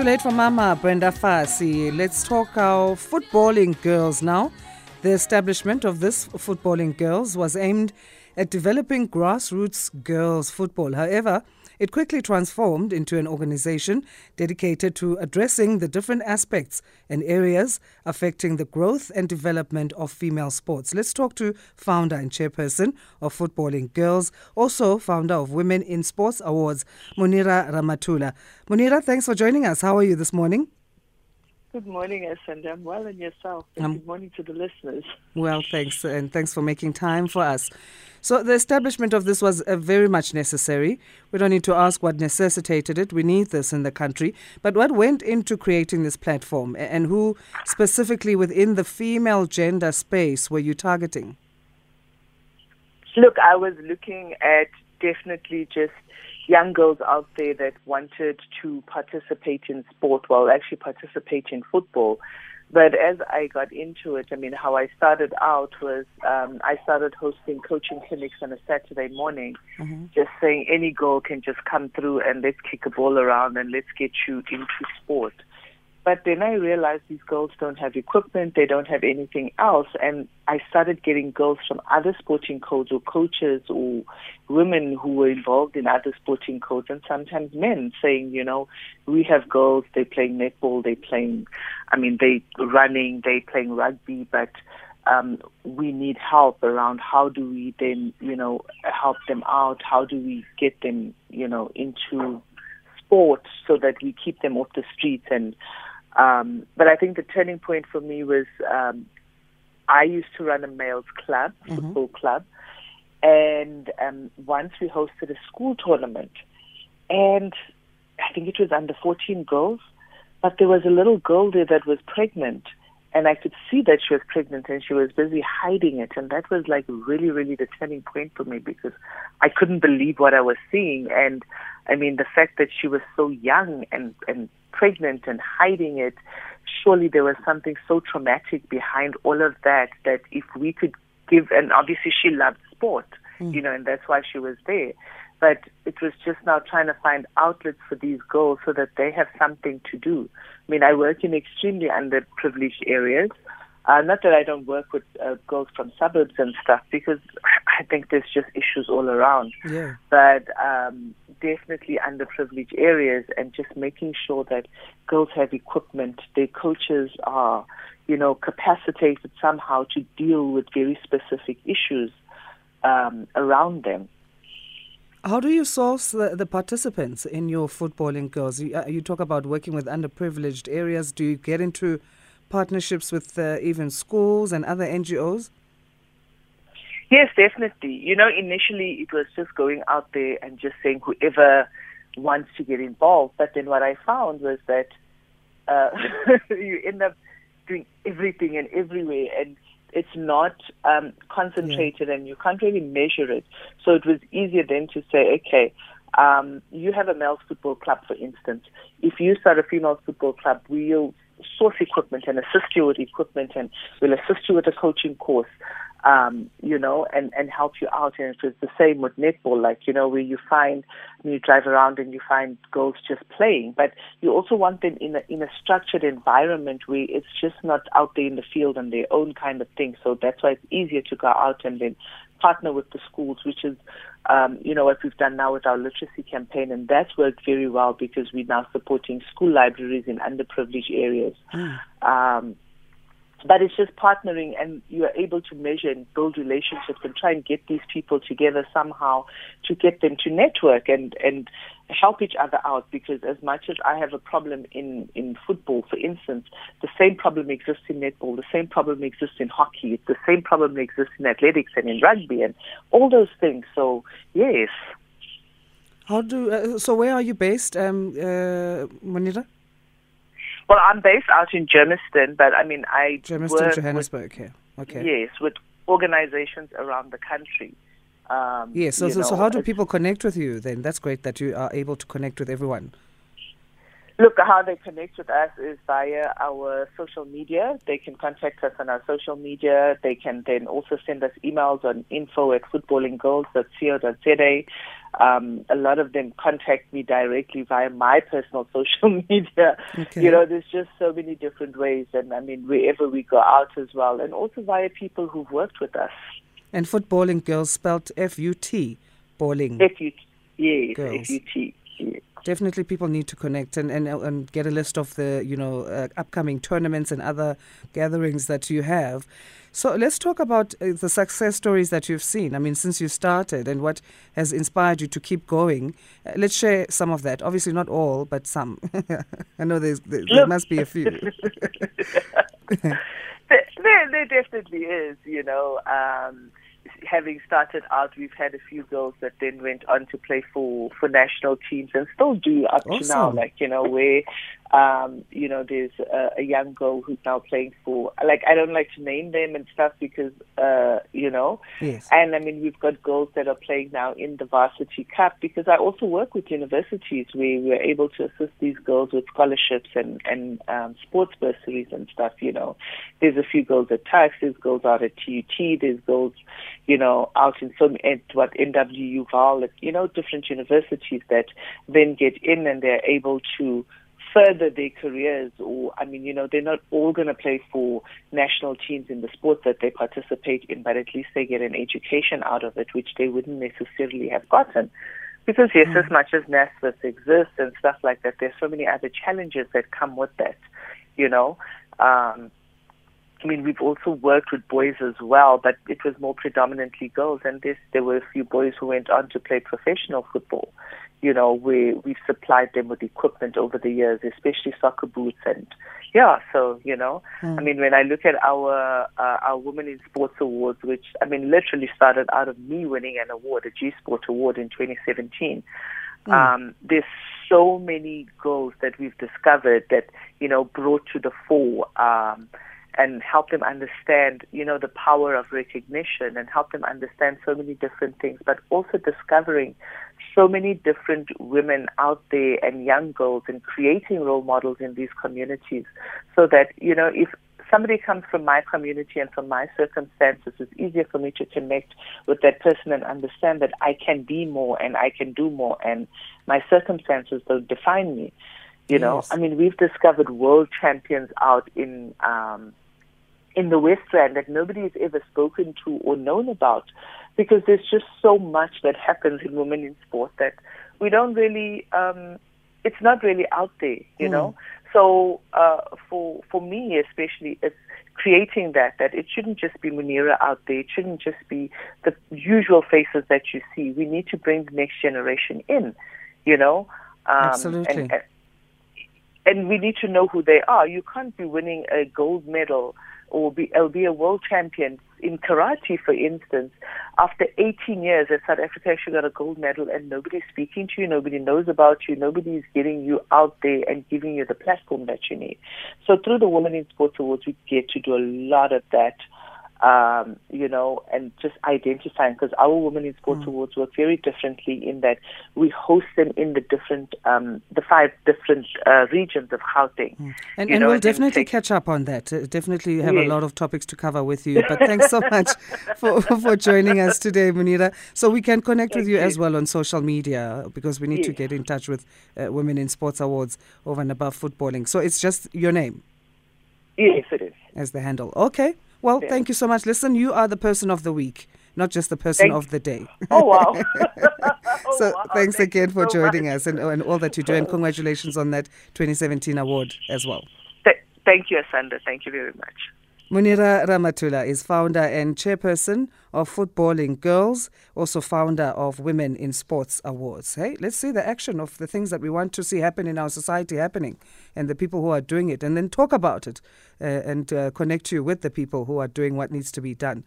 Too late for Mama, Brenda Fassie. Let's talk our futballing girls now. The establishment of this futballing girls was aimed at developing grassroots girls football. However, it quickly transformed into an organization dedicated to addressing the different aspects and areas affecting the growth and development of female sports. Let's talk to founder and chairperson of Futballing Girls, also founder of Women in Sports Awards, Moonira Ramathula. Moonira, thanks for joining us. How are you this morning? Good morning, Asanda. I'm well and yourself. And um, good morning to the listeners. Well, thanks. And thanks for making time for us. So, the establishment of this was uh, very much necessary. We don't need to ask what necessitated it. We need this in the country. But what went into creating this platform and who specifically within the female gender space were you targeting? Look, I was looking at definitely just young girls out there that wanted to participate in sport, well, actually participate in football. But as I got into it, I mean, how I started out was um, I started hosting coaching clinics on a Saturday morning, mm-hmm. just saying any girl can just come through and let's kick a ball around and let's get you into sport. But then I realized these girls don't have equipment, they don't have anything else. And I started getting girls from other sporting codes or coaches or women who were involved in other sporting codes and sometimes men saying, you know, we have girls, they're playing netball, they're playing, I mean, they running, they playing rugby, but um, we need help around how do we then, you know, help them out? How do we get them, you know, into sport so that we keep them off the streets and um, but I think the turning point for me was um, I used to run a males club, mm-hmm. football club, and um, once we hosted a school tournament, and I think it was under 14 girls, but there was a little girl there that was pregnant, and I could see that she was pregnant, and she was busy hiding it, and that was like really, really the turning point for me because I couldn't believe what I was seeing, and I mean the fact that she was so young and and pregnant and hiding it, surely there was something so traumatic behind all of that that if we could give, and obviously she loved sport, mm. you know, and that's why she was there. But it was just now trying to find outlets for these girls so that they have something to do. I mean, I work in extremely underprivileged areas. Uh, not that I don't work with uh, girls from suburbs and stuff, because I think there's just issues all around. Yeah. But um, definitely underprivileged areas, and just making sure that girls have equipment, their coaches are, you know, capacitated somehow to deal with very specific issues um, around them. How do you source the, the, participants in your futballing girls? You, uh, you talk about working with underprivileged areas. Do you get into partnerships with uh, even schools and other NGOs? Yes, definitely. You know, initially it was just going out there and just saying whoever wants to get involved. But then what I found was that uh, you end up doing everything and everywhere, and it's not um, concentrated, yeah. and you can't really measure it. So it was easier then to say, okay, um, you have a male football club, for instance. If you start a female football club, we'll source equipment and assist you with equipment and we'll assist you with a coaching course, um, you know, and, and help you out. And it's the same with netball, like, you know, where you find, you drive around and you find girls just playing, but you also want them in a, in a structured environment where it's just not out there in the field and their own kind of thing. So that's why it's easier to go out and then partner with the schools, which is, um, you know, what we've done now with our literacy campaign, and that's worked very well because we're now supporting school libraries in underprivileged areas. Mm. Um, but it's just partnering and you are able to measure and build relationships and try and get these people together somehow to get them to network and and help each other out. Because as much as I have a problem in in football for instance the same problem exists in netball the same problem exists in hockey the same problem exists in athletics and in rugby and all those things. So yes. How do uh, so where are you based um uh? Well, I'm based out in Germiston, but I mean, I Germiston, Johannesburg. With, okay. Yes, with organizations around the country. Um, yes. So, so, so, how do people connect with you then? That's great that you are able to connect with everyone. Look, how they connect with us is via our social media. They can contact us on our social media. They can then also send us emails on info at futballinggirls.co.za. Um, a lot of them contact me directly via my personal social media. Okay. You know, there's just so many different ways. And I mean, wherever we go out as well. And also via people who've worked with us. And futballing girls spelled F U T, balling. F U T, yes, F U T. Definitely, people need to connect and, and, and get a list of the you know uh, upcoming tournaments and other gatherings that you have. So let's talk about uh, the success stories that you've seen. I mean, since you started and what has inspired you to keep going. Uh, let's share some of that. Obviously, not all, but some. I know there's, there, there must be a few. there, there, definitely is. You know. Um, having started out, we've had a few girls that then went on to play for for national teams and still do up awesome. to now. Like you know, where um, you know, there's a, a young girl who's now playing for, like, I don't like to name them and stuff because, uh, you know, yes. and I mean, we've got girls that are playing now in the varsity cup because I also work with universities where we're able to assist these girls with scholarships and, and um, sports bursaries and stuff, you know. There's a few girls at Tuks, there's girls out at TUT, there's girls, you know, out in some, at what, NWU Vaal, you know, different universities that then get in and they're able to, further their careers or I mean, you know, they're not all going to play for national teams in the sport that they participate in, but at least they get an education out of it, which they wouldn't necessarily have gotten. Because yes, mm. as much as NSFAS exists and stuff like that, there's so many other challenges that come with that, you know. Um, I mean, we've also worked with boys as well, but it was more predominantly girls. And this, there were a few boys who went on to play professional football you know, we we've supplied them with equipment over the years, especially soccer boots and yeah. So you know, mm. I mean, when I look at our uh, our Women in Sports Awards, which I mean, literally started out of me winning an award, a G Sport Award in 2017. Mm. Um, there's so many goals that we've discovered that you know brought to the fore. Um, and help them understand, you know, the power of recognition and help them understand so many different things, but also discovering so many different women out there and young girls and creating role models in these communities so that, you know, if somebody comes from my community and from my circumstances, it's easier for me to connect with that person and understand that I can be more and I can do more and my circumstances don't define me. You yes. know, I mean, we've discovered world champions out in um, in the West Rand that nobody has ever spoken to or known about because there's just so much that happens in women in sport that we don't really um it's not really out there you mm. know? So uh for for me especially it's creating that that it shouldn't just be Moonira out there. It shouldn't just be the usual faces that you see. We need to bring the next generation in you know? Um Absolutely. and, and we need to know who they are. You can't be winning a gold medal or be, or be a world champion in karate, for instance, after 18 years at South Africa, she got a gold medal and nobody's speaking to you, nobody knows about you, nobody's getting you out there and giving you the platform that you need. So through the Women in Sports Awards, we get to do a lot of that um, you know, and just identifying because our Women in Sports mm. Awards work very differently in that we host them in the different, um, the five different uh, regions of Gauteng. Mm. And, and know, we'll and definitely catch up on that. Uh, definitely have yes. a lot of topics to cover with you. But thanks so much for, for joining us today, Moonira. So we can connect Thank with you, you, as well on social media because we need yes. to get in touch with uh, Women in Sports Awards over and above footballing. So it's just your name. Yes, it is. As the handle. Okay. Well, yeah. thank you so much. Listen, you are the person of the week, not just the person thank of the day. Oh, wow. so oh, wow. thanks thank again for so joining much. us and, and all that you do. And congratulations on that 2017 award as well. Th- thank you, Asanda. Thank you very much. Moonira Ramathula is founder and chairperson of Futballing Girls, also founder of Women in Sports Awards. Hey, let's see the action of the things that we want to see happen in our society happening and the people who are doing it, and then talk about it uh, and uh, connect you with the people who are doing what needs to be done.